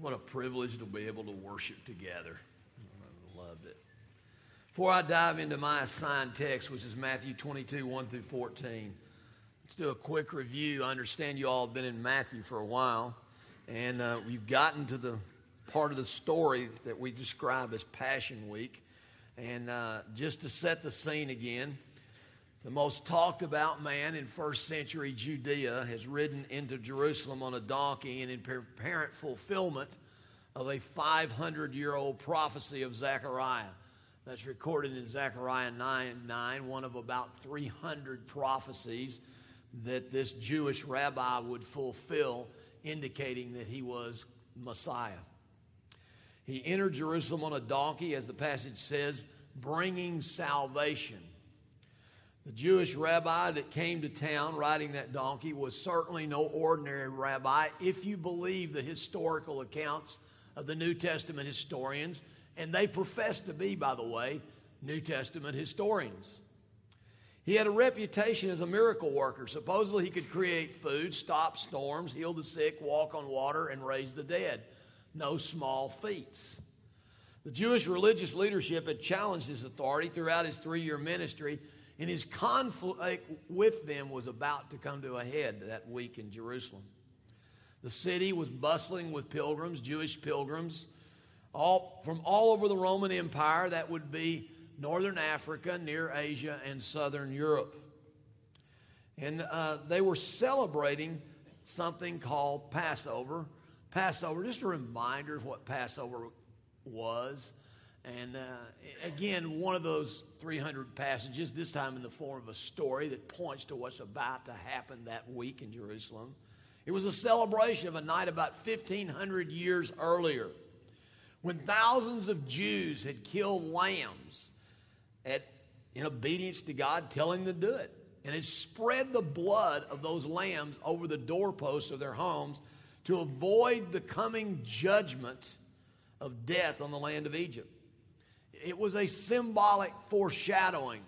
What a privilege to be able to worship together. I loved it. Before I dive into my assigned text, which is Matthew 22, 1 through 14, let's do a quick review. I understand you all have been in Matthew for a while, and uh, we've gotten to the part of the story that we describe as Passion Week. And uh, just to set the scene again, the most talked about man in first century Judea has ridden into Jerusalem on a donkey and in apparent fulfillment of a 500 year old prophecy of Zechariah. That's recorded in Zechariah 9 9, one of about 300 prophecies that this Jewish rabbi would fulfill, indicating that he was Messiah. He entered Jerusalem on a donkey, as the passage says, bringing salvation. The Jewish rabbi that came to town riding that donkey was certainly no ordinary rabbi if you believe the historical accounts of the New Testament historians, and they profess to be, by the way, New Testament historians. He had a reputation as a miracle worker. Supposedly, he could create food, stop storms, heal the sick, walk on water, and raise the dead. No small feats. The Jewish religious leadership had challenged his authority throughout his three year ministry and his conflict with them was about to come to a head that week in Jerusalem. The city was bustling with pilgrims, Jewish pilgrims, all from all over the Roman Empire. That would be northern Africa, near Asia, and southern Europe. And uh, they were celebrating something called Passover. Passover, just a reminder of what Passover was. And uh, again, one of those 300 passages, this time in the form of a story that points to what's about to happen that week in Jerusalem. It was a celebration of a night about 1,500 years earlier when thousands of Jews had killed lambs at, in obedience to God telling them to do it. And had spread the blood of those lambs over the doorposts of their homes to avoid the coming judgment of death on the land of Egypt. It was a symbolic foreshadowing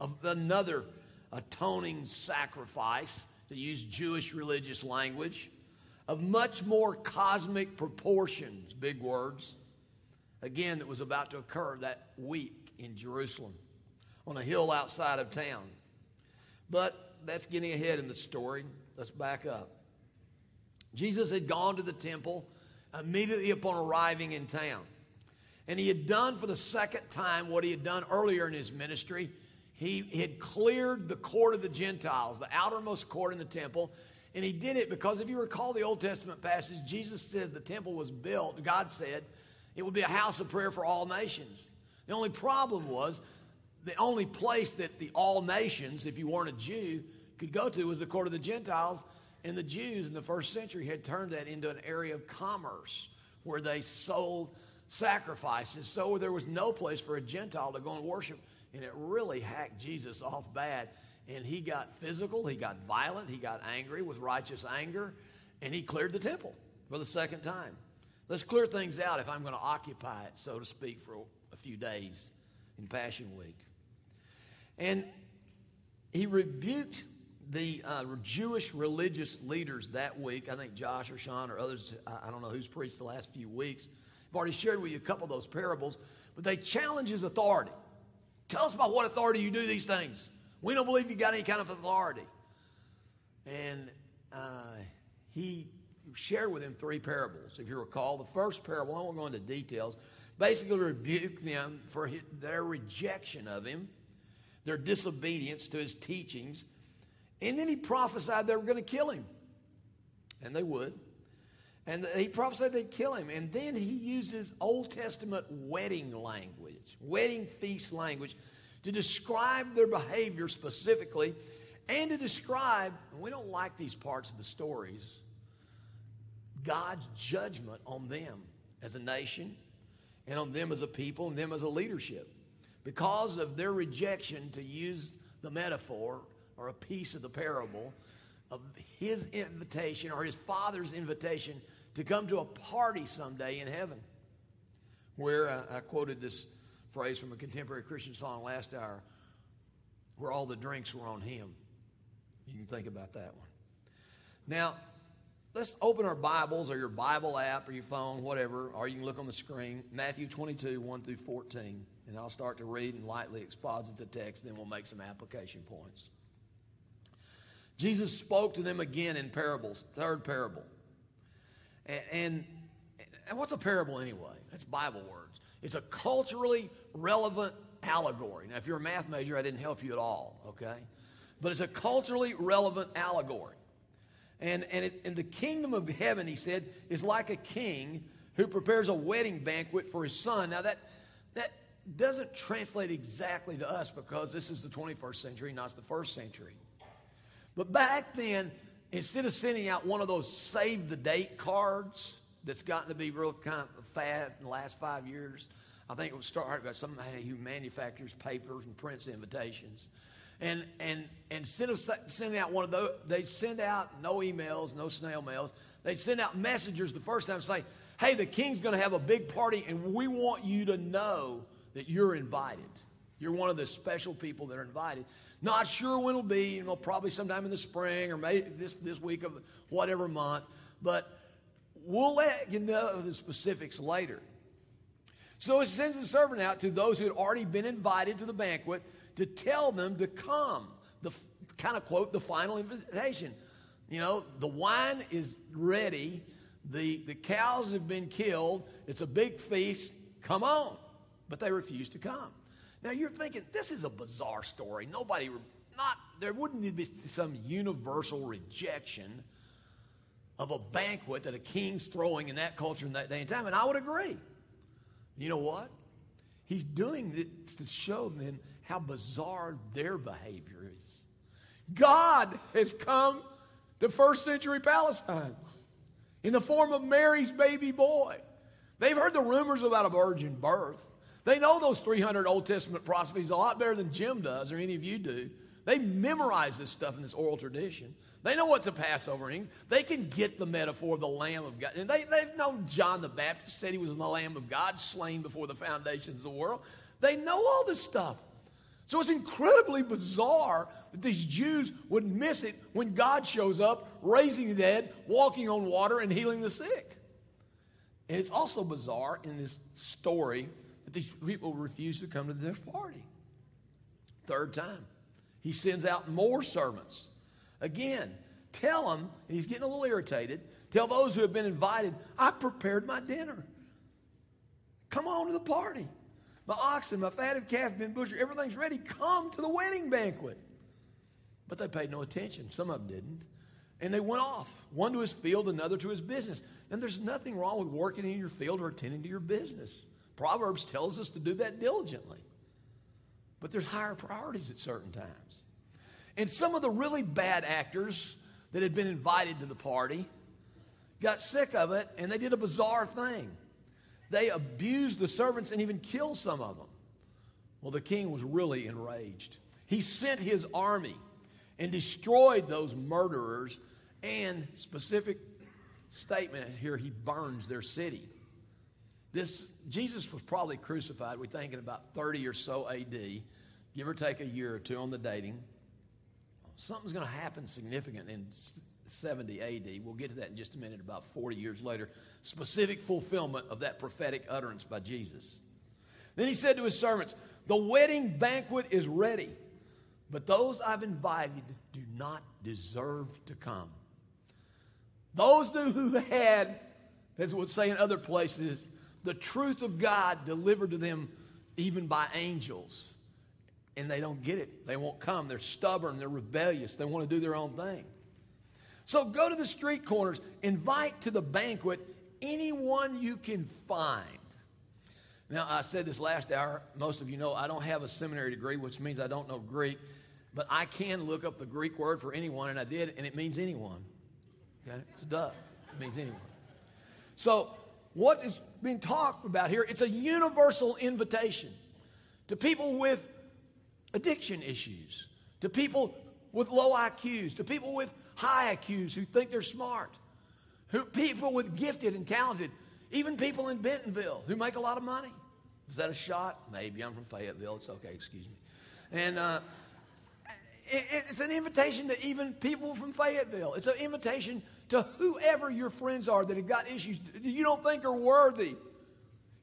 of another atoning sacrifice, to use Jewish religious language, of much more cosmic proportions, big words, again, that was about to occur that week in Jerusalem on a hill outside of town. But that's getting ahead in the story. Let's back up. Jesus had gone to the temple immediately upon arriving in town. And he had done for the second time what he had done earlier in his ministry. He had cleared the court of the Gentiles, the outermost court in the temple. And he did it because if you recall the Old Testament passage, Jesus said the temple was built, God said it would be a house of prayer for all nations. The only problem was the only place that the all nations, if you weren't a Jew, could go to was the court of the Gentiles. And the Jews in the first century had turned that into an area of commerce where they sold sacrifices. So there was no place for a Gentile to go and worship. And it really hacked Jesus off bad. And he got physical, he got violent, he got angry with righteous anger, and he cleared the temple for the second time. Let's clear things out if I'm going to occupy it, so to speak, for a few days in Passion Week. And he rebuked the uh, Jewish religious leaders that week. I think Josh or Sean or others, I don't know who's preached the last few weeks, I've already shared with you a couple of those parables, but they challenge his authority. Tell us about what authority you do these things. We don't believe you got any kind of authority. And uh, he shared with him three parables. If you recall, the first parable, I won't go into details, basically rebuked them for his, their rejection of him, their disobedience to his teachings, and then he prophesied they were going to kill him. And they would. And he prophesied they'd kill him. And then he uses Old Testament wedding language, wedding feast language, to describe their behavior specifically and to describe, we don't like these parts of the stories, God's judgment on them as a nation and on them as a people and them as a leadership. Because of their rejection to use the metaphor or a piece of the parable of his invitation or his father's invitation to come to a party someday in heaven. Where uh, I quoted this phrase from a contemporary Christian song last hour, where all the drinks were on him. You can think about that one. Now, let's open our Bibles or your Bible app or your phone, whatever, or you can look on the screen, Matthew 22, 1 through 14. And I'll start to read and lightly exposit the text, then we'll make some application points. Jesus spoke to them again in parables, third parable. And, and, and what's a parable anyway? That's Bible words. It's a culturally relevant allegory. Now, if you're a math major, I didn't help you at all, okay? But it's a culturally relevant allegory. And, and, it, and the kingdom of heaven, he said, is like a king who prepares a wedding banquet for his son. Now, that, that doesn't translate exactly to us because this is the 21st century, not the first century. But back then, instead of sending out one of those save the date cards that's gotten to be real kind of fad in the last five years, I think it was started by somebody who manufactures papers and prints invitations. And, and, and instead of sending out one of those, they'd send out no emails, no snail mails. They'd send out messengers the first time saying, hey, the king's going to have a big party, and we want you to know that you're invited. You're one of the special people that are invited. Not sure when it'll be, you know, probably sometime in the spring or maybe this, this week of whatever month, but we'll let you know the specifics later. So he sends a servant out to those who had already been invited to the banquet to tell them to come. The kind of quote the final invitation. You know, the wine is ready, the, the cows have been killed, it's a big feast, come on. But they refuse to come. Now you're thinking, this is a bizarre story. Nobody, not, there wouldn't be some universal rejection of a banquet that a king's throwing in that culture in that day and time. And I would agree. You know what? He's doing this to show them how bizarre their behavior is. God has come to first century Palestine in the form of Mary's baby boy. They've heard the rumors about a virgin birth. They know those 300 Old Testament prophecies a lot better than Jim does or any of you do. They memorize this stuff in this oral tradition. They know what the Passover means. They can get the metaphor of the Lamb of God. And they, they've known John the Baptist said he was the Lamb of God, slain before the foundations of the world. They know all this stuff. So it's incredibly bizarre that these Jews would miss it when God shows up, raising the dead, walking on water, and healing the sick. And it's also bizarre in this story that these people refuse to come to this party. Third time, he sends out more servants. Again, tell them, and he's getting a little irritated, tell those who have been invited, I prepared my dinner. Come on to the party. My oxen, my fatted calf have been butchered. Everything's ready. Come to the wedding banquet. But they paid no attention. Some of them didn't. And they went off, one to his field, another to his business. And there's nothing wrong with working in your field or attending to your business. Proverbs tells us to do that diligently. But there's higher priorities at certain times. And some of the really bad actors that had been invited to the party got sick of it and they did a bizarre thing. They abused the servants and even killed some of them. Well, the king was really enraged. He sent his army and destroyed those murderers and specific statement here he burns their city this Jesus was probably crucified, we think, in about 30 or so AD, give or take a year or two on the dating. Something's going to happen significant in 70 AD. We'll get to that in just a minute, about 40 years later. Specific fulfillment of that prophetic utterance by Jesus. Then he said to his servants, The wedding banquet is ready, but those I've invited do not deserve to come. Those who had, as would say in other places, the truth of God delivered to them even by angels. And they don't get it. They won't come. They're stubborn. They're rebellious. They want to do their own thing. So go to the street corners, invite to the banquet anyone you can find. Now, I said this last hour. Most of you know I don't have a seminary degree, which means I don't know Greek, but I can look up the Greek word for anyone, and I did, and it means anyone. Okay? It's a duh. It means anyone. So, what is being talked about here, it's a universal invitation to people with addiction issues, to people with low IQs, to people with high IQs who think they're smart, who, people with gifted and talented, even people in Bentonville who make a lot of money. Is that a shot? Maybe. I'm from Fayetteville. It's okay. Excuse me. And uh, it, it's an invitation to even people from Fayetteville. It's an invitation to whoever your friends are that have got issues you don't think are worthy.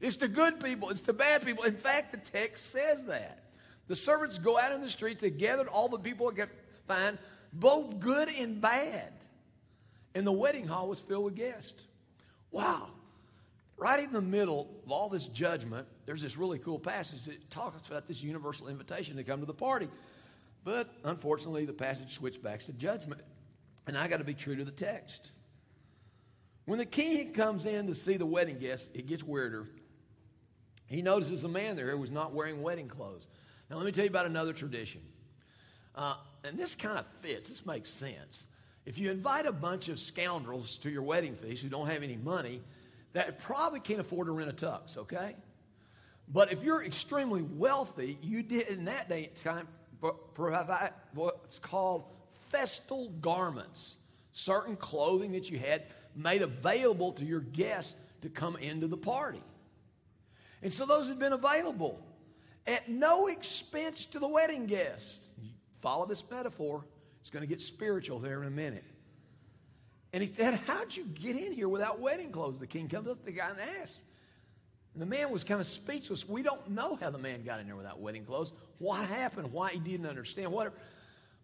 It's to good people, it's to bad people. In fact, the text says that. The servants go out in the street to gather all the people that get find, both good and bad. And the wedding hall was filled with guests. Wow. Right in the middle of all this judgment, there's this really cool passage that talks about this universal invitation to come to the party. But unfortunately, the passage switched back to judgment. And I got to be true to the text. When the king comes in to see the wedding guests, it gets weirder. He notices a man there who was not wearing wedding clothes. Now, let me tell you about another tradition. Uh, and this kind of fits, this makes sense. If you invite a bunch of scoundrels to your wedding feast who don't have any money, that probably can't afford to rent a tux, okay? But if you're extremely wealthy, you did in that day time provide what's called festal garments, certain clothing that you had made available to your guests to come into the party. And so those had been available at no expense to the wedding guests. follow this metaphor. It's going to get spiritual there in a minute. And he said, How'd you get in here without wedding clothes? The king comes up to the guy and asks. And the man was kind of speechless. We don't know how the man got in there without wedding clothes. What happened? Why he didn't understand. Whatever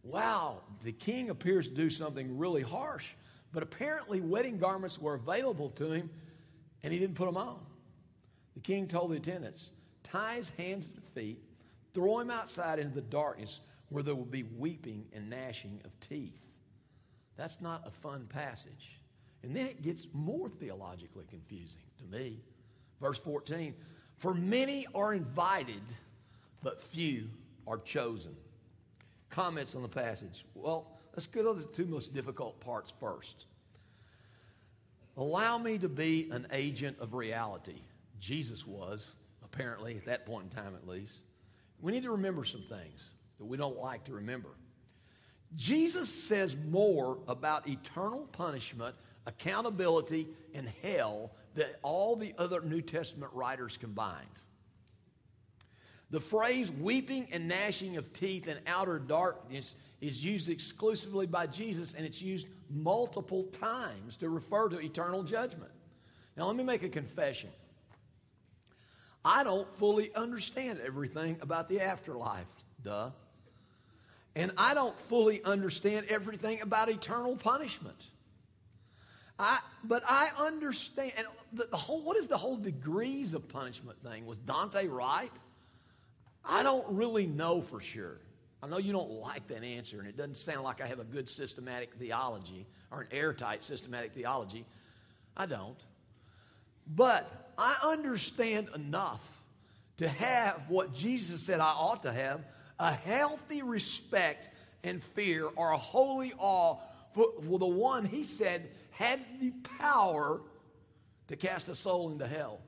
wow, the king appears to do something really harsh. But apparently, wedding garments were available to him, and he didn't put them on. The king told the attendants, tie his hands and feet, throw him outside into the darkness where there will be weeping and gnashing of teeth. That's not a fun passage. And then it gets more theologically confusing to me. Verse 14 For many are invited, but few are chosen comments on the passage. Well, let's go to the two most difficult parts first. Allow me to be an agent of reality. Jesus was, apparently, at that point in time at least. We need to remember some things that we don't like to remember. Jesus says more about eternal punishment, accountability, and hell than all the other New Testament writers combined. The phrase weeping and gnashing of teeth and outer darkness is used exclusively by Jesus, and it's used multiple times to refer to eternal judgment. Now, let me make a confession. I don't fully understand everything about the afterlife, duh. And I don't fully understand everything about eternal punishment. I, but I understand. And the, the whole, what is the whole degrees of punishment thing? Was Dante right? I don't really know for sure. I know you don't like that answer, and it doesn't sound like I have a good systematic theology or an airtight systematic theology. I don't. But I understand enough to have what Jesus said I ought to have a healthy respect and fear or a holy awe for, for the one he said had the power to cast a soul into hell.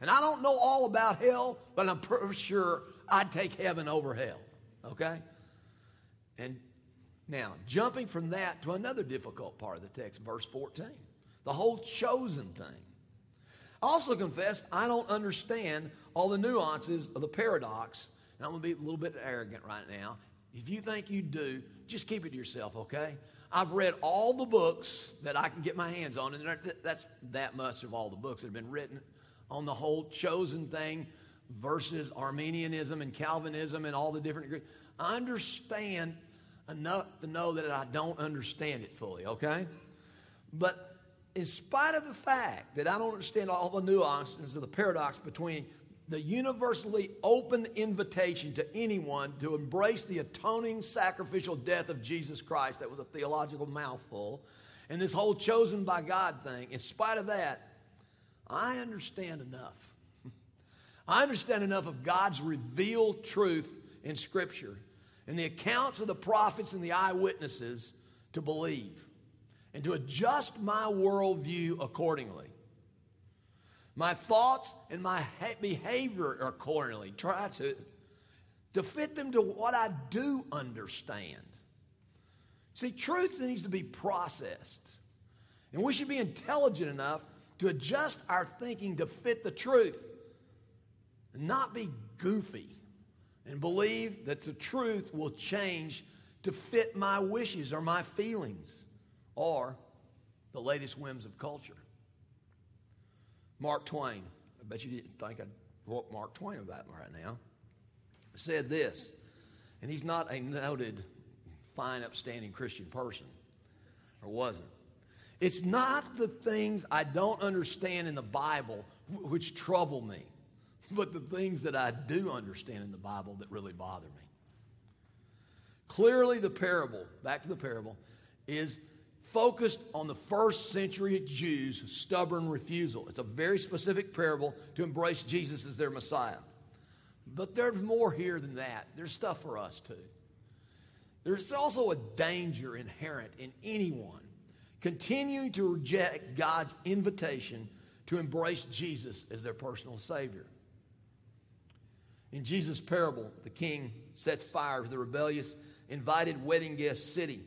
And I don't know all about hell, but I'm pretty sure I'd take heaven over hell. Okay? And now, jumping from that to another difficult part of the text, verse 14, the whole chosen thing. I also confess I don't understand all the nuances of the paradox, and I'm going to be a little bit arrogant right now. If you think you do, just keep it to yourself, okay? I've read all the books that I can get my hands on, and that's that much of all the books that have been written on the whole chosen thing versus Arminianism and Calvinism and all the different. I understand enough to know that I don't understand it fully, okay? But in spite of the fact that I don't understand all the nuances of the paradox between the universally open invitation to anyone to embrace the atoning sacrificial death of Jesus Christ, that was a theological mouthful, and this whole chosen by God thing, in spite of that, I understand enough. I understand enough of God's revealed truth in Scripture and the accounts of the prophets and the eyewitnesses to believe and to adjust my worldview accordingly. My thoughts and my behavior accordingly. Try to, to fit them to what I do understand. See, truth needs to be processed. And we should be intelligent enough to adjust our thinking to fit the truth and not be goofy and believe that the truth will change to fit my wishes or my feelings or the latest whims of culture. Mark Twain, I bet you didn't think I'd quote Mark Twain about right now, said this, and he's not a noted, fine, upstanding Christian person, or wasn't. It's not the things I don't understand in the Bible which trouble me, but the things that I do understand in the Bible that really bother me. Clearly, the parable, back to the parable, is focused on the first century Jews' stubborn refusal. It's a very specific parable to embrace Jesus as their Messiah. But there's more here than that. There's stuff for us too. There's also a danger inherent in anyone continuing to reject God's invitation to embrace Jesus as their personal Savior. In Jesus' parable, the king sets fire to the rebellious, invited wedding guest city.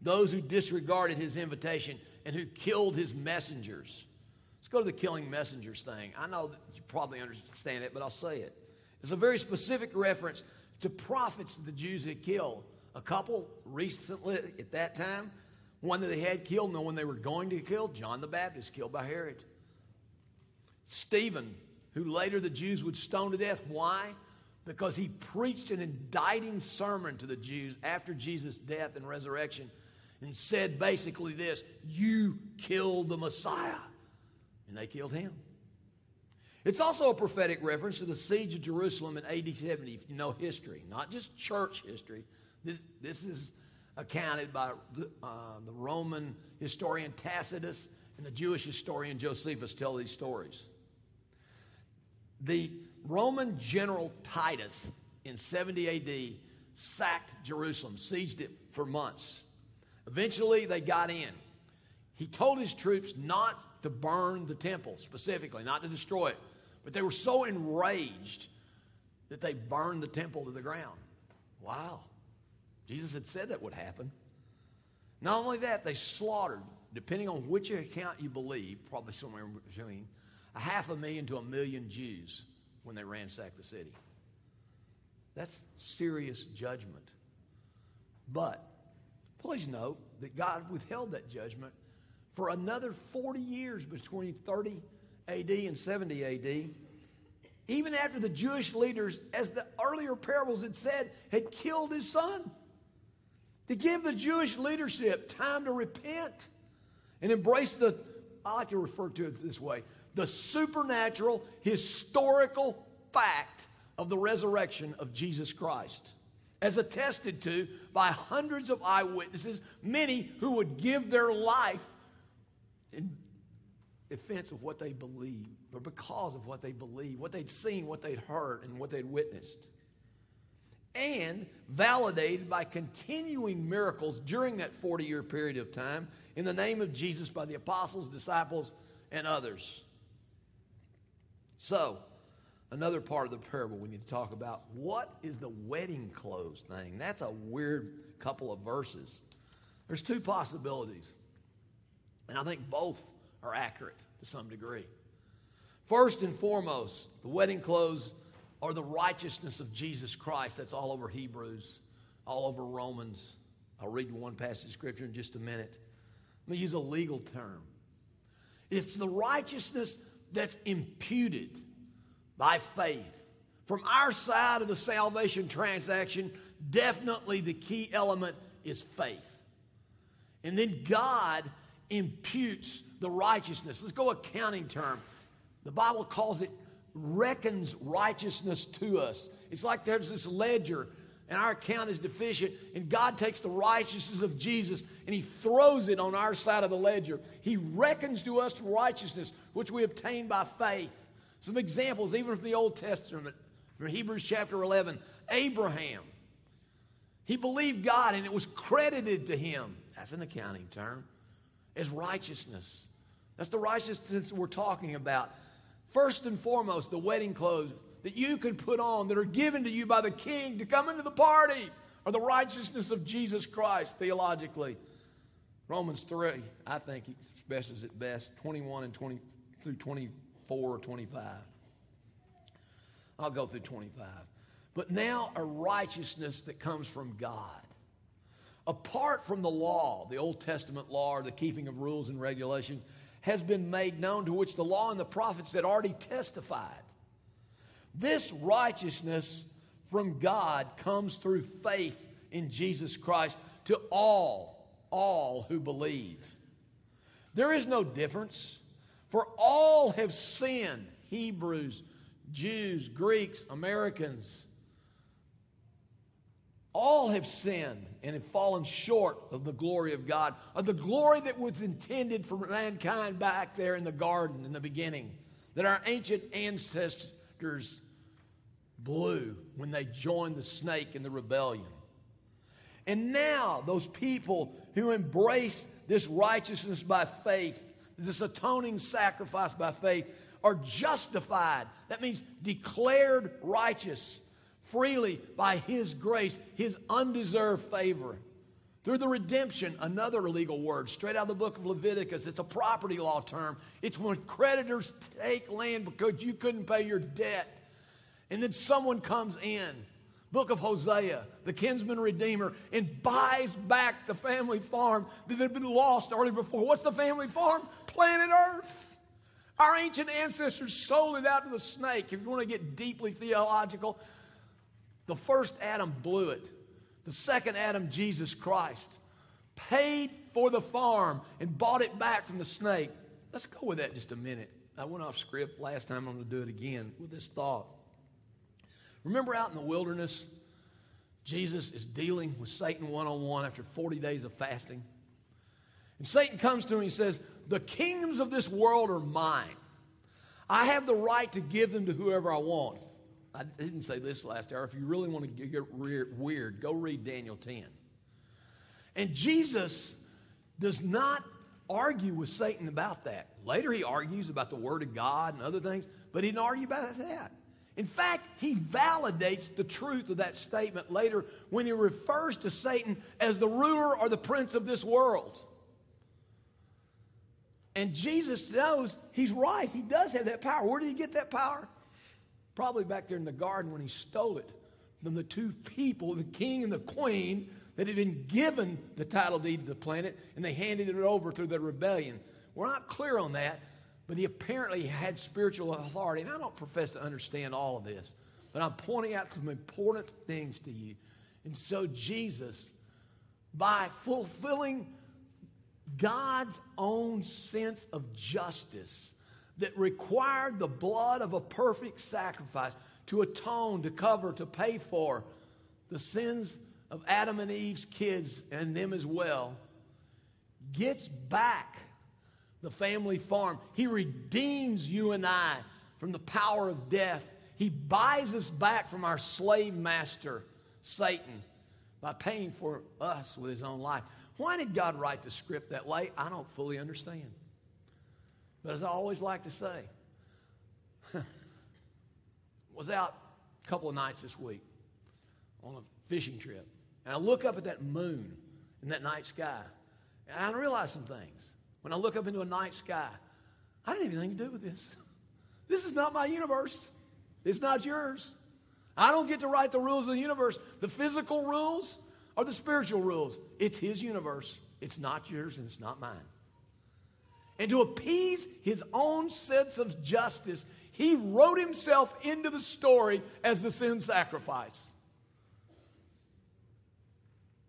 Those who disregarded his invitation and who killed his messengers. Let's go to the killing messengers thing. I know you probably understand it, but I'll say it. It's a very specific reference to prophets the Jews had killed. A couple recently at that time, one that they had killed, no one they were going to kill, John the Baptist, killed by Herod. Stephen, who later the Jews would stone to death. Why? Because he preached an indicting sermon to the Jews after Jesus' death and resurrection and said basically this You killed the Messiah. And they killed him. It's also a prophetic reference to the siege of Jerusalem in AD 70, if you know history, not just church history. This, this is accounted by the, uh, the Roman historian Tacitus and the Jewish historian Josephus tell these stories. The Roman general Titus in 70 AD sacked Jerusalem, sieged it for months. Eventually, they got in. He told his troops not to burn the temple specifically, not to destroy it. But they were so enraged that they burned the temple to the ground. Wow. Jesus had said that would happen. Not only that, they slaughtered, depending on which account you believe, probably somewhere between a half a million to a million Jews when they ransacked the city. That's serious judgment. But please note that God withheld that judgment for another 40 years between 30 AD and 70 AD. Even after the Jewish leaders, as the earlier parables had said, had killed his son. To give the Jewish leadership time to repent and embrace the, I like to refer to it this way, the supernatural, historical fact of the resurrection of Jesus Christ, as attested to by hundreds of eyewitnesses, many who would give their life in defense of what they believed, or because of what they believed, what they'd seen, what they'd heard, and what they'd witnessed. And validated by continuing miracles during that 40 year period of time in the name of Jesus by the apostles, disciples, and others. So, another part of the parable we need to talk about what is the wedding clothes thing? That's a weird couple of verses. There's two possibilities, and I think both are accurate to some degree. First and foremost, the wedding clothes are the righteousness of Jesus Christ. That's all over Hebrews, all over Romans. I'll read you one passage of scripture in just a minute. Let me use a legal term. It's the righteousness that's imputed by faith. From our side of the salvation transaction, definitely the key element is faith. And then God imputes the righteousness. Let's go accounting term. The Bible calls it reckons righteousness to us. It's like there's this ledger and our account is deficient, and God takes the righteousness of Jesus and He throws it on our side of the ledger. He reckons to us righteousness, which we obtain by faith. Some examples, even from the Old Testament, from Hebrews chapter 11. Abraham, he believed God and it was credited to him. That's an accounting term, as righteousness. That's the righteousness we're talking about. First and foremost, the wedding clothes that you can put on that are given to you by the king to come into the party are the righteousness of Jesus Christ theologically. Romans 3, I think, expresses it best 21 and 20 through 24 or 25. I'll go through 25. But now a righteousness that comes from God. apart from the law, the Old Testament law or the keeping of rules and regulations, has been made known to which the law and the prophets had already testified. This righteousness from God comes through faith in Jesus Christ to all, all who believe. There is no difference, for all have sinned Hebrews, Jews, Greeks, Americans. All have sinned and have fallen short of the glory of God, of the glory that was intended for mankind back there in the garden in the beginning, that our ancient ancestors blew when they joined the snake in the rebellion. And now, those people who embrace this righteousness by faith, this atoning sacrifice by faith, are justified. That means declared righteous freely by His grace, His undeserved favor. Through the redemption, another legal word, straight out of the book of Leviticus. It's a property law term. It's when creditors take land because you couldn't pay your debt. And then someone comes in book of Hosea, the kinsman redeemer, and buys back the family farm that had been lost early before. What's the family farm? Planet Earth. Our ancient ancestors sold it out to the snake. If you want to get deeply theological, the first Adam blew it. The second Adam, Jesus Christ, paid for the farm and bought it back from the snake. Let's go with that just a minute. I went off script last time. I'm going to do it again with this thought. Remember out in the wilderness, Jesus is dealing with Satan one on one after 40 days of fasting. And Satan comes to him and says, The kingdoms of this world are mine. I have the right to give them to whoever I want. I didn't say this last hour. If you really want to get weird, go read Daniel 10. And Jesus does not argue with Satan about that. Later, he argues about the Word of God and other things, but he didn't argue about that. In fact, he validates the truth of that statement later when he refers to Satan as the ruler or the prince of this world. And Jesus knows he's right. He does have that power. Where did he get that power? Probably back there in the garden when he stole it from the two people, the king and the queen, that had been given the title deed to the planet, and they handed it over through their rebellion. We're not clear on that, but he apparently had spiritual authority. And I don't profess to understand all of this, but I'm pointing out some important things to you. And so, Jesus, by fulfilling God's own sense of justice that required the blood of a perfect sacrifice to atone, to cover, to pay for the sins of Adam and Eve's kids and them as well, gets back the family farm. He redeems you and I from the power of death. He buys us back from our slave master, Satan, by paying for us with his own life. Why did God write the script that way? I don't fully understand. But as I always like to say, was out a couple of nights this week on a fishing trip. And I look up at that moon in that night sky, and I realize some things. When I look up into a night sky, I didn't have anything to do with this. This is not my universe. It's not yours. I don't get to write the rules of the universe. The physical rules are the spiritual rules. It's his universe. It's not yours and it's not mine. And to appease his own sense of justice, he wrote himself into the story as the sin sacrifice.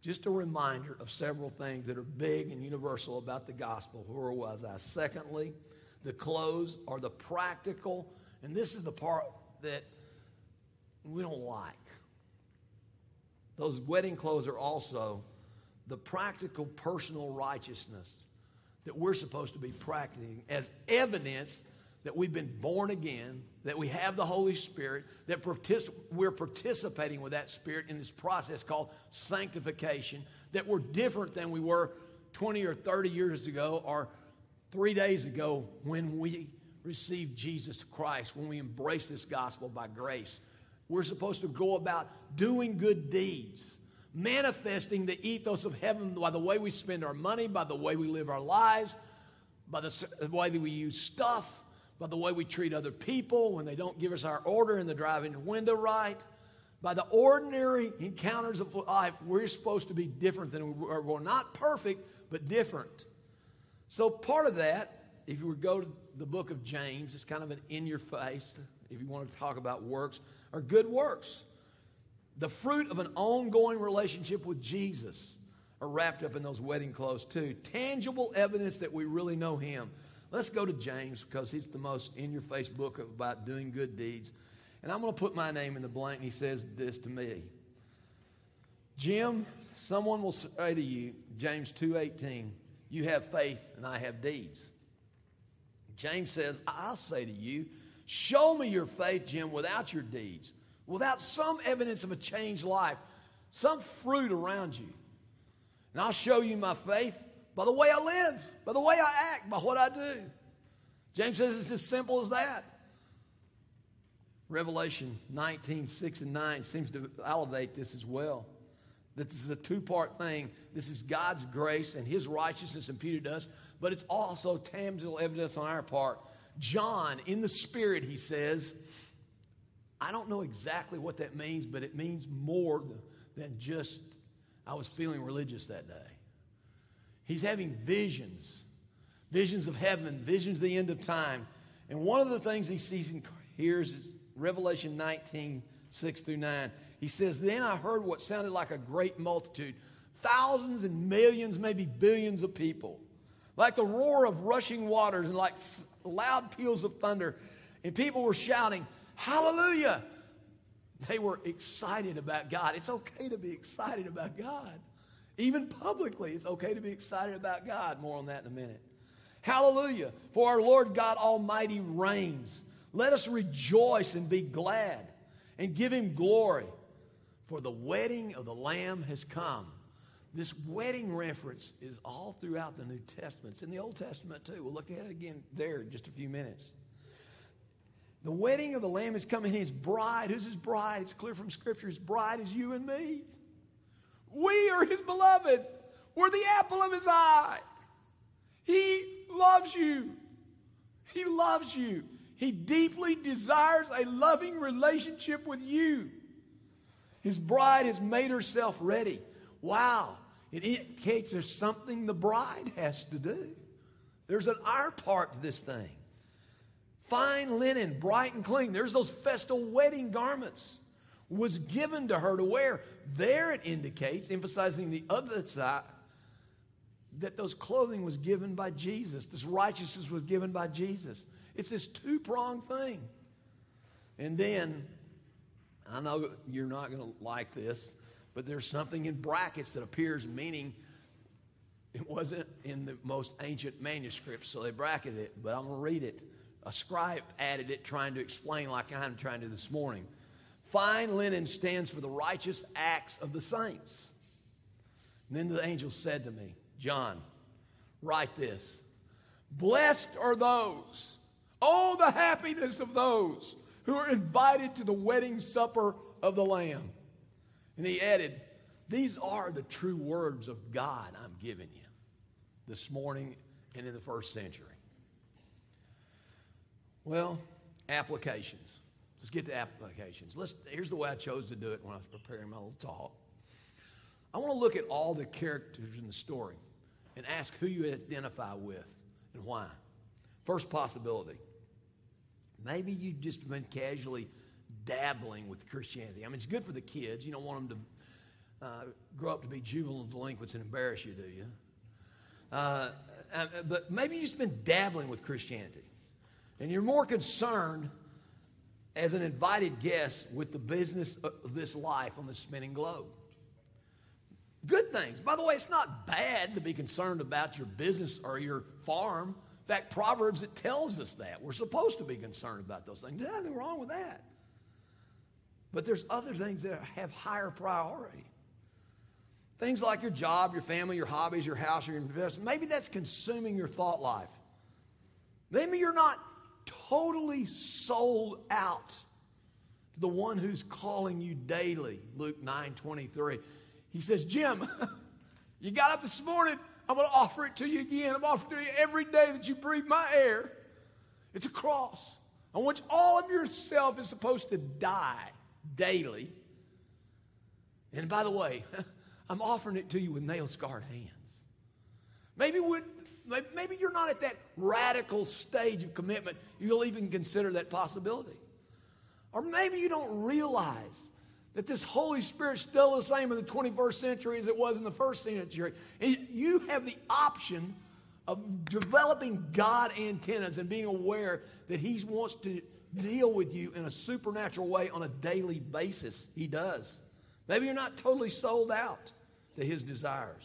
Just a reminder of several things that are big and universal about the gospel. Where was I? Secondly, the clothes are the practical, and this is the part that we don't like. Those wedding clothes are also the practical personal righteousness that we're supposed to be practicing as evidence that we've been born again, that we have the Holy Spirit, that partic- we're participating with that Spirit in this process called sanctification, that we're different than we were 20 or 30 years ago or three days ago when we received Jesus Christ, when we embraced this gospel by grace. We're supposed to go about doing good deeds, manifesting the ethos of heaven by the way we spend our money, by the way we live our lives, by the way that we use stuff by the way we treat other people when they don't give us our order in the driving window right, By the ordinary encounters of life, we're supposed to be different than we were. We're not perfect, but different. So, part of that, if you would go to the book of James, it's kind of an in your face, if you want to talk about works, are good works. The fruit of an ongoing relationship with Jesus are wrapped up in those wedding clothes, too. Tangible evidence that we really know Him. Let's go to James because he's the most in your face book about doing good deeds. And I'm going to put my name in the blank, and he says this to me. Jim, someone will say to you, James 2:18, you have faith and I have deeds. James says, I'll say to you, show me your faith, Jim, without your deeds, without some evidence of a changed life, some fruit around you. And I'll show you my faith by the way I live, by the way I act, by what I do. James says it's as simple as that. Revelation 19, 6 and 9 seems to elevate this as well. That this is a two part thing. This is God's grace and His righteousness imputed to us, but it's also tangible evidence on our part. John, in the Spirit, he says, I don't know exactly what that means, but it means more than just I was feeling religious that day. He's having visions, visions of heaven, visions of the end of time. And one of the things he sees and hears is Revelation 19, 6 through 9. He says, Then I heard what sounded like a great multitude, thousands and millions, maybe billions of people, like the roar of rushing waters and like loud peals of thunder. And people were shouting, Hallelujah! They were excited about God. It's okay to be excited about God. Even publicly, it's okay to be excited about God. More on that in a minute. Hallelujah. For our Lord God Almighty reigns. Let us rejoice and be glad and give him glory. For the wedding of the Lamb has come. This wedding reference is all throughout the New Testament. It's in the Old Testament too. We'll look at it again there in just a few minutes. The wedding of the Lamb is coming. His bride, who's his bride? It's clear from Scripture. His bride is you and me. We are his beloved. We're the apple of his eye. He loves you. He loves you. He deeply desires a loving relationship with you. His bride has made herself ready. Wow. It indicates there's something the bride has to do. There's an our part to this thing. Fine linen, bright and clean. There's those festal wedding garments was given to her to wear. There it indicates, emphasizing the other side, that those clothing was given by Jesus. This righteousness was given by Jesus. It's this two pronged thing. And then, I know you're not going to like this, but there's something in brackets that appears meaning it wasn't in the most ancient manuscripts, so they bracketed it, but I'm going to read it. A scribe added it, trying to explain, like I'm trying to this morning. Fine linen stands for the righteous acts of the saints. And then the angel said to me, John, write this Blessed are those, oh, the happiness of those who are invited to the wedding supper of the Lamb. And he added, These are the true words of God I'm giving you this morning and in the first century. Well, applications. Let's get to applications. Let's, here's the way I chose to do it when I was preparing my little talk. I want to look at all the characters in the story and ask who you identify with and why. First possibility maybe you've just been casually dabbling with Christianity. I mean, it's good for the kids. You don't want them to uh, grow up to be juvenile delinquents and embarrass you, do you? Uh, uh but maybe you've just been dabbling with Christianity. And you're more concerned as an invited guest with the business of this life on the spinning globe. Good things. By the way, it's not bad to be concerned about your business or your farm. In fact, Proverbs, it tells us that. We're supposed to be concerned about those things. There's nothing wrong with that. But there's other things that have higher priority. Things like your job, your family, your hobbies, your house, your investment. Maybe that's consuming your thought life. Maybe you're not totally sold out to the one who's calling you daily. Luke 9 23. He says, Jim, you got up this morning. I'm going to offer it to you again. I'm offering it to you every day that you breathe my air. It's a cross on which all of yourself is supposed to die daily And by the way, I'm offering it to you with nail scarred hands. Maybe, would, maybe you're not at that radical stage of commitment, you'll even consider that possibility. Or maybe you don't realize that this Holy Spirit's still the same in the 21st century as it was in the first century. And you have the option of developing God antennas and being aware that He wants to deal with you in a supernatural way on a daily basis. He does. Maybe you're not totally sold out to His desires.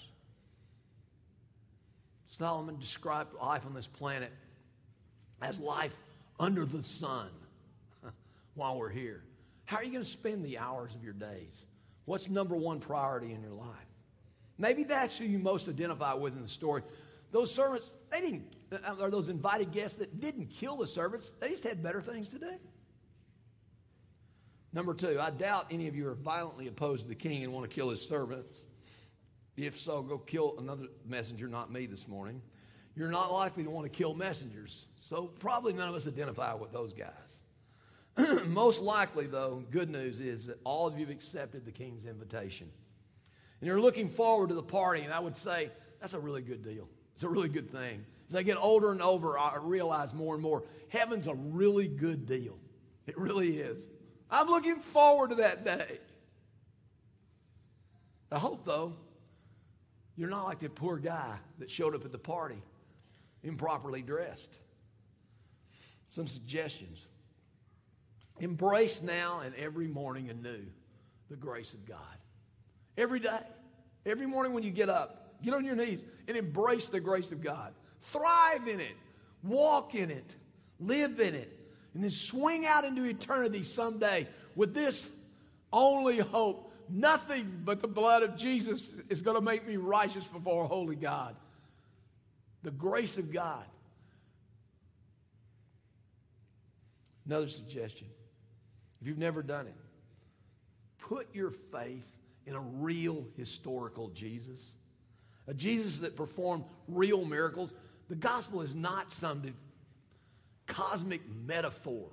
Solomon described life on this planet as life under the sun while we're here. How are you going to spend the hours of your days? What's number one priority in your life? Maybe that's who you most identify with in the story. Those servants, they didn't, uh, or those invited guests that didn't kill the servants, they just had better things to do. Number two, I doubt any of you are violently opposed to the king and want to kill his servants. If so, go kill another messenger, not me this morning. You're not likely to want to kill messengers. So probably none of us identify with those guys. Most likely, though, good news is that all of you have accepted the king's invitation. And you're looking forward to the party, and I would say that's a really good deal. It's a really good thing. As I get older and older, I realize more and more heaven's a really good deal. It really is. I'm looking forward to that day. I hope, though, you're not like that poor guy that showed up at the party improperly dressed. Some suggestions. Embrace now and every morning anew the grace of God. Every day. Every morning when you get up, get on your knees and embrace the grace of God. Thrive in it. Walk in it. Live in it. And then swing out into eternity someday with this only hope. Nothing but the blood of Jesus is going to make me righteous before a holy God. The grace of God. Another suggestion if you've never done it, put your faith in a real historical Jesus, a Jesus that performed real miracles. The gospel is not some cosmic metaphor.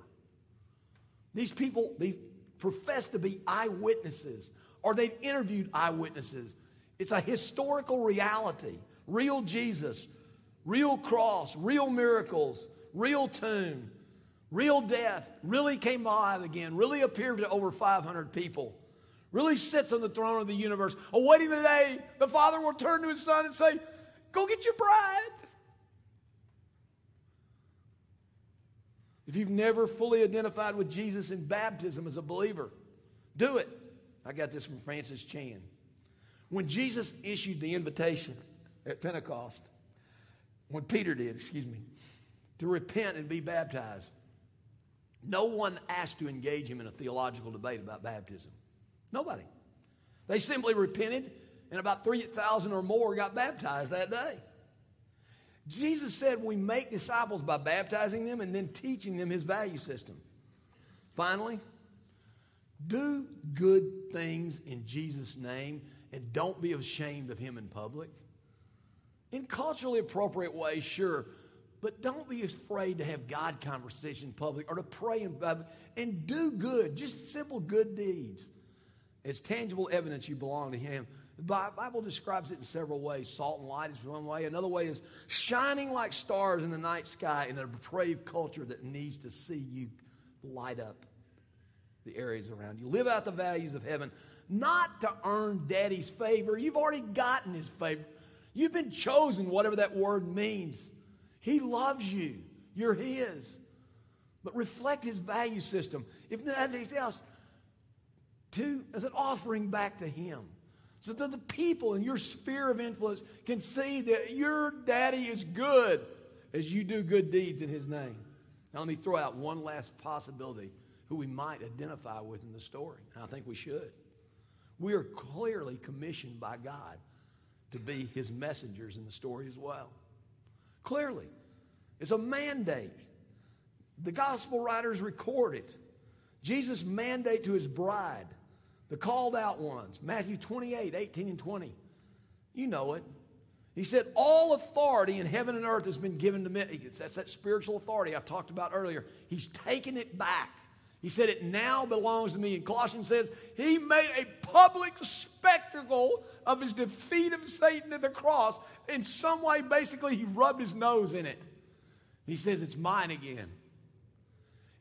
These people, these profess to be eyewitnesses, or they've interviewed eyewitnesses. It's a historical reality. Real Jesus, real cross, real miracles, real tomb, real death, really came alive again, really appeared to over 500 people, really sits on the throne of the universe, awaiting the day the Father will turn to his Son and say, Go get your bride. If you've never fully identified with Jesus in baptism as a believer, do it. I got this from Francis Chan. When Jesus issued the invitation at Pentecost, when Peter did, excuse me, to repent and be baptized, no one asked to engage him in a theological debate about baptism. Nobody. They simply repented, and about 3,000 or more got baptized that day. Jesus said we make disciples by baptizing them and then teaching them his value system. Finally, do good things in Jesus' name and don't be ashamed of him in public. In culturally appropriate ways, sure, but don't be afraid to have God conversation in public or to pray in public and do good, just simple good deeds. It's tangible evidence you belong to Him. The Bible describes it in several ways. Salt and light is one way. Another way is shining like stars in the night sky in a depraved culture that needs to see you light up the areas around you. Live out the values of heaven, not to earn daddy's favor. You've already gotten his favor. You've been chosen, whatever that word means. He loves you. You're His. But reflect His value system. If nothing else, to, as an offering back to Him. So that the people in your sphere of influence can see that your daddy is good as you do good deeds in His name. Now, let me throw out one last possibility who we might identify with in the story. And I think we should. We are clearly commissioned by God to be His messengers in the story as well. Clearly, it's a mandate. The gospel writers record it. Jesus' mandate to his bride, the called out ones, Matthew 28, 18 and 20. You know it. He said, All authority in heaven and earth has been given to me. That's that spiritual authority I talked about earlier. He's taken it back. He said, It now belongs to me. And Colossians says, He made a public spectacle of his defeat of Satan at the cross. In some way, basically, he rubbed his nose in it. He says, It's mine again.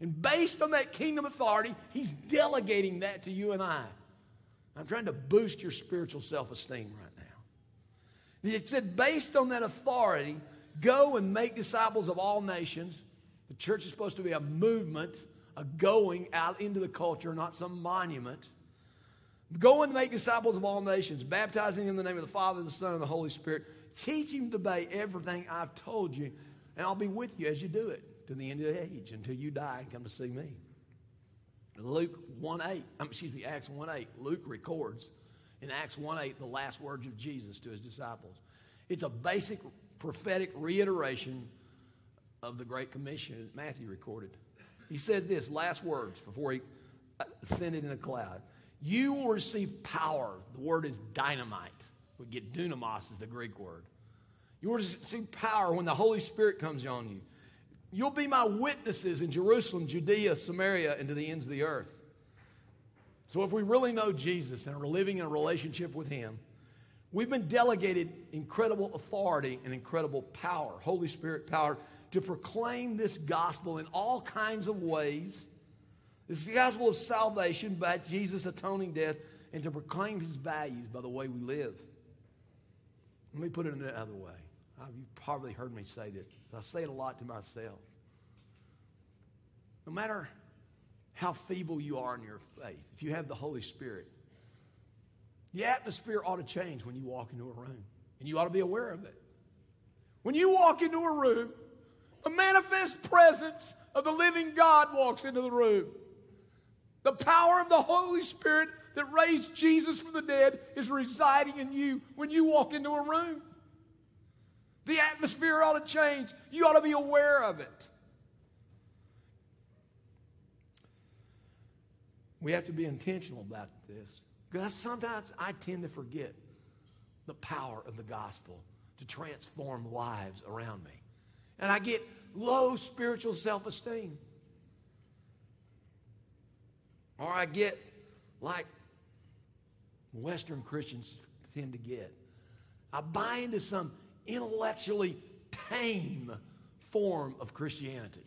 And based on that kingdom authority, he's delegating that to you and I. I'm trying to boost your spiritual self esteem right now. It said, based on that authority, go and make disciples of all nations. The church is supposed to be a movement a going out into the culture, not some monument. Go and make disciples of all nations, baptizing in the name of the Father, the Son, and the Holy Spirit, teaching to obey everything I've told you, and I'll be with you as you do it to the end of the age until you die and come to see me. Luke 1 8, um, excuse me, Acts 1 8, Luke records in Acts 1 8 the last words of Jesus to his disciples. It's a basic prophetic reiteration of the Great Commission that Matthew recorded. He said this last words before he uh, ascended in a cloud. You will receive power. The word is dynamite. We get dunamis is the Greek word. You will receive power when the Holy Spirit comes on you. You'll be my witnesses in Jerusalem, Judea, Samaria, and to the ends of the earth. So, if we really know Jesus and are living in a relationship with Him, we've been delegated incredible authority and incredible power, Holy Spirit power to proclaim this gospel in all kinds of ways. This is the gospel of salvation by Jesus' atoning death and to proclaim his values by the way we live. Let me put it in another way. Uh, you've probably heard me say this. I say it a lot to myself. No matter how feeble you are in your faith, if you have the Holy Spirit, the atmosphere ought to change when you walk into a room. And you ought to be aware of it. When you walk into a room, the manifest presence of the living God walks into the room. The power of the Holy Spirit that raised Jesus from the dead is residing in you when you walk into a room. The atmosphere ought to change. You ought to be aware of it. We have to be intentional about this. Because sometimes I tend to forget the power of the gospel to transform lives around me. And I get low spiritual self esteem. Or I get like Western Christians tend to get. I buy into some intellectually tame form of Christianity.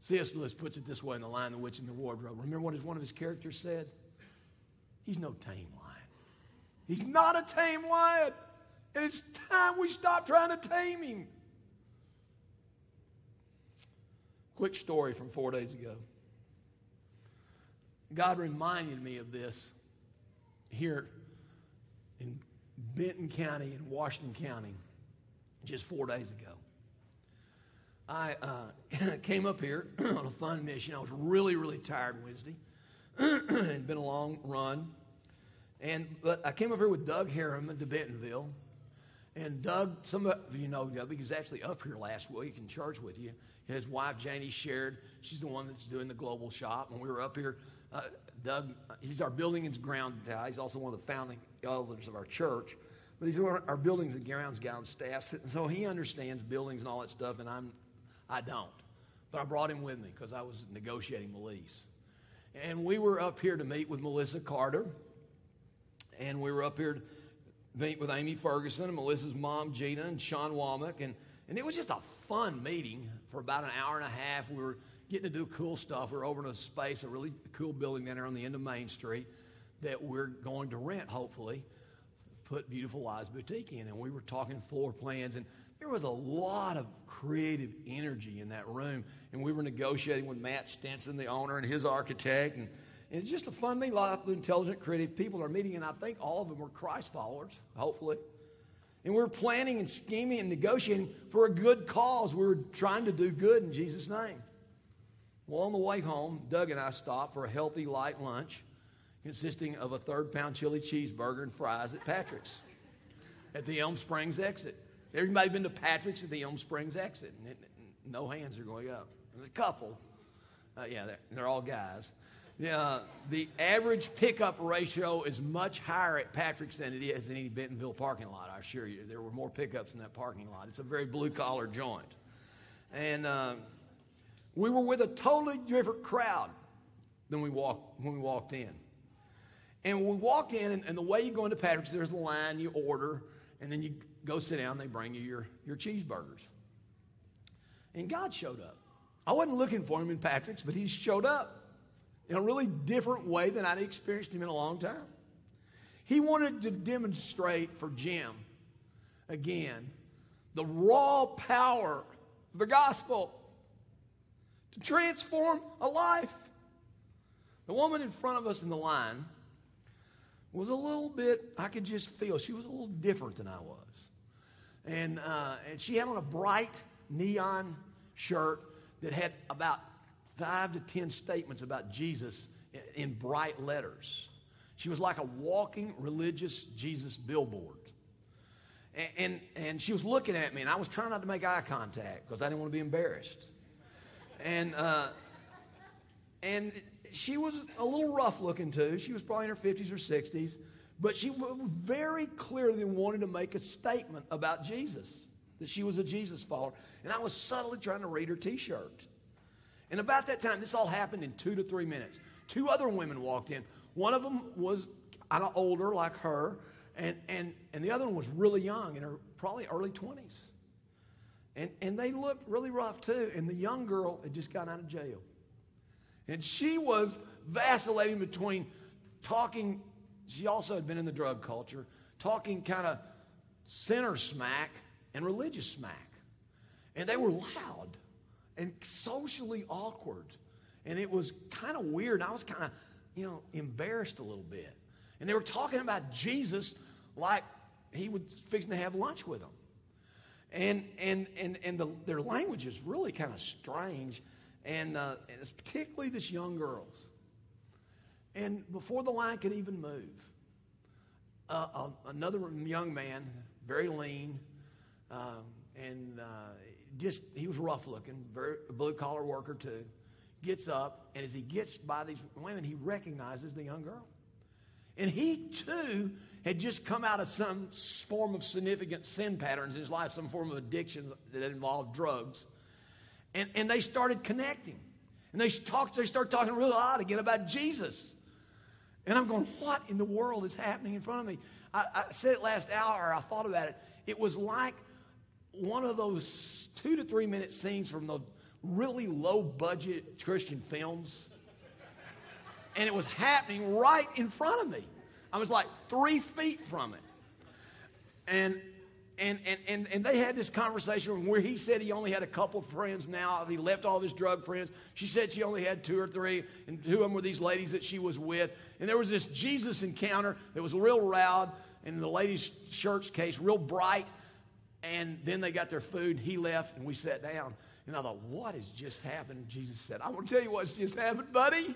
C.S. Lewis puts it this way in The Lion, the Witch, and the Wardrobe. Remember what one of his characters said? He's no tame lion. He's not a tame lion. And it's time we stop trying to tame him. Quick story from four days ago. God reminded me of this here in Benton County in Washington County just four days ago. I uh, came up here on a fun mission. I was really, really tired Wednesday. It'd been a long run. And but I came up here with Doug Harriman to Bentonville. And Doug, some of you know Doug, he's actually up here last week in church with you. His wife Janie shared. She's the one that's doing the global shop. When we were up here, uh, Doug, he's our building and ground guy. He's also one of the founding elders of our church. But he's one of our buildings and grounds guy on staff. So he understands buildings and all that stuff, and I'm, I don't. But I brought him with me because I was negotiating the lease. And we were up here to meet with Melissa Carter. And we were up here to meet with Amy Ferguson and Melissa's mom, Gina, and Sean Womack. And and it was just a fun meeting for about an hour and a half. We were getting to do cool stuff. We are over in a space, a really cool building down there on the end of Main Street that we're going to rent, hopefully, put Beautiful Lives Boutique in. And we were talking floor plans, and there was a lot of creative energy in that room. And we were negotiating with Matt Stinson, the owner, and his architect. And, and it's just a fun meeting. A lot of intelligent, creative people are meeting, and I think all of them were Christ followers, hopefully. And we are planning and scheming and negotiating for a good cause. We were trying to do good in Jesus' name. Well, on the way home, Doug and I stopped for a healthy light lunch consisting of a third pound chili cheeseburger and fries at Patrick's at the Elm Springs exit. Everybody been to Patrick's at the Elm Springs exit? No hands are going up. There's a couple. Uh, yeah, they're, they're all guys. Uh, the average pickup ratio is much higher at Patrick's than it is in any Bentonville parking lot, I assure you. There were more pickups in that parking lot. It's a very blue collar joint. And uh, We were with a totally different crowd than we walked when we walked in. And we walked in, and, and the way you go into Patrick's, there's a line, you order, and then you go sit down, they bring you your, your cheeseburgers. And God showed up. I wasn't looking for him in Patrick's, but he showed up in a really different way than I'd experienced him in a long time. He wanted to demonstrate for Jim, again, the raw power of the gospel to transform a life. The woman in front of us in the line was a little bit, I could just feel, she was a little different than I was. And, uh, and she had on a bright neon shirt that had about five to ten statements about Jesus in, in bright letters. She was like a walking religious Jesus billboard. And, and, and, she was looking at me, and I was trying not to make eye contact because I didn't want to be embarrassed. And, uh, and she was a little rough looking too. She was probably in her 50s or 60s, but she very clearly wanted to make a statement about Jesus, that she was a Jesus follower. And I was subtly trying to read her t shirt. And about that time, this all happened in two to three minutes. Two other women walked in. One of them was kind of older, like her, and, and, and the other one was really young, in her probably early 20s. And, and they looked really rough too. And the young girl had just gotten out of jail. And she was vacillating between talking, she also had been in the drug culture, talking kind of sinner smack and religious smack. And they were loud and socially awkward. And it was kind of weird. I was kind of, you know, embarrassed a little bit. And they were talking about Jesus like he was fixing to have lunch with them. And, and, and, and the, their language is really kind of strange. And, uh, and it's particularly this young girl's. And before the line could even move, uh, uh, another young man, very lean, um, and uh, just he was rough looking, very blue collar worker too. Gets up, and as he gets by these women, he recognizes the young girl. And he too had just come out of some form of significant sin patterns in his life, some form of addiction that involved drugs. And, and they started connecting. And they talked, they started talking real odd again about Jesus. And I'm going, what in the world is happening in front of me? I, I said it last hour, I thought about it. It was like one of those two to three minute scenes from the really low budget Christian films. And it was happening right in front of me. I was like three feet from it. And and, and, and, and they had this conversation where he said he only had a couple friends now. He left all his drug friends. She said she only had two or three, and two of them were these ladies that she was with. And there was this Jesus encounter that was real loud, in the ladies' church case, real bright. And then they got their food. He left, and we sat down. And I thought, what has just happened? Jesus said, I'm going to tell you what's just happened, buddy.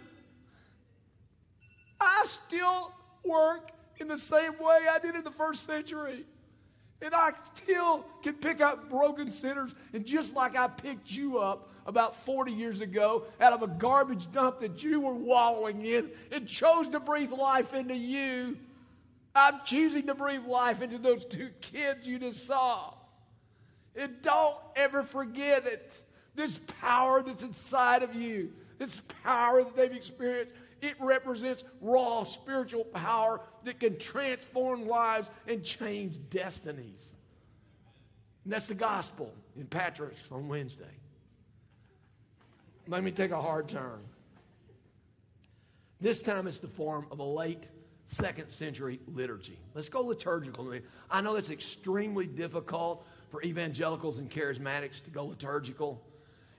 I still work in the same way I did in the first century. And I still can pick up broken sinners. And just like I picked you up about 40 years ago out of a garbage dump that you were wallowing in and chose to breathe life into you, I'm choosing to breathe life into those two kids you just saw. And don't ever forget it. This power that's inside of you, this power that they've experienced, it represents raw spiritual power that can transform lives and change destinies. And that's the gospel in Patrick's on Wednesday. Let me take a hard turn. This time it's the form of a late second century liturgy. Let's go liturgical. I know it's extremely difficult for evangelicals and charismatics to go liturgical.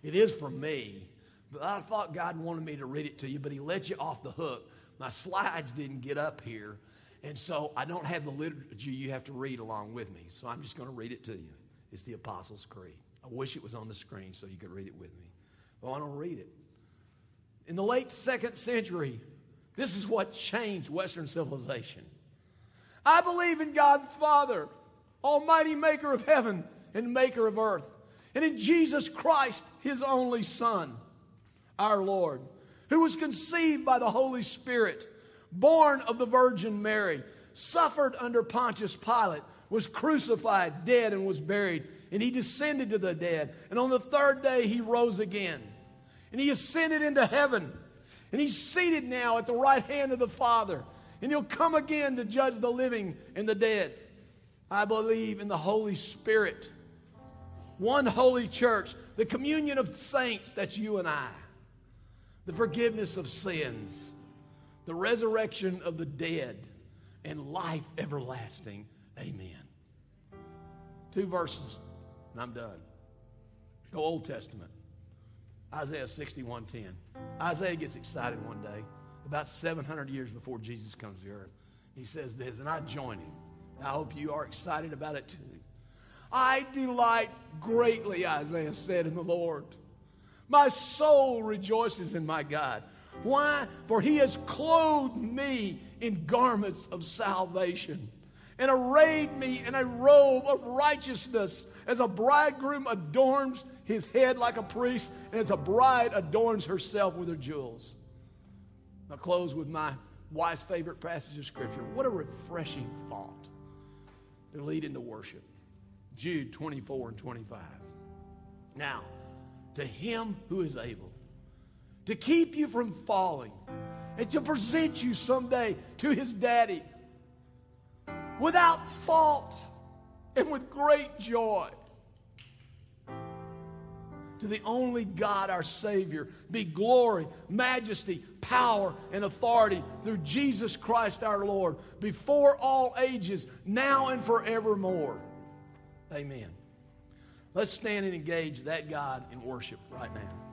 It is for me. But I thought God wanted me to read it to you, but He let you off the hook. My slides didn't get up here, and so I don't have the liturgy you have to read along with me. So I'm just going to read it to you. It's the Apostles' Creed. I wish it was on the screen so you could read it with me. But I don't read it. In the late second century, this is what changed Western civilization. I believe in God the Father, Almighty Maker of heaven and Maker of earth, and in Jesus Christ, His only Son our Lord, who was conceived by the Holy Spirit, born of the Virgin Mary, suffered under Pontius Pilate, was crucified, dead, and was buried. And he descended to the dead. And on the third day, he rose again. and he ascended into heaven. And he's seated now at the right hand of the Father. And he'll come again to judge the living and the dead. I believe in the Holy Spirit, one holy church, the communion of saints, that's you and I, the forgiveness of sins, the resurrection of the dead, and life everlasting. Amen. Two verses, and I'm done. Go Old Testament. Isaiah 61:10. Isaiah gets excited one day, about 700 years before Jesus comes to earth. He says this, and I join him. I hope you are excited about it too. I delight greatly, Isaiah said, in the Lord. My soul rejoices in my God. Why? For he has clothed me in garments of salvation and arrayed me in a robe of righteousness, as a bridegroom adorns his head like a priest, and as a bride adorns herself with her jewels. I'll close with my wife's favorite passage of Scripture. What a refreshing thought to lead into worship. Jude 24 and 25. Now, to him who is able to keep you from falling and to present you someday to his daddy without fault and with great joy. To the only God, our Savior, be glory, majesty, power, and authority through Jesus Christ our Lord, before all ages, now and forevermore. Amen. Let's stand and engage that God in worship right now.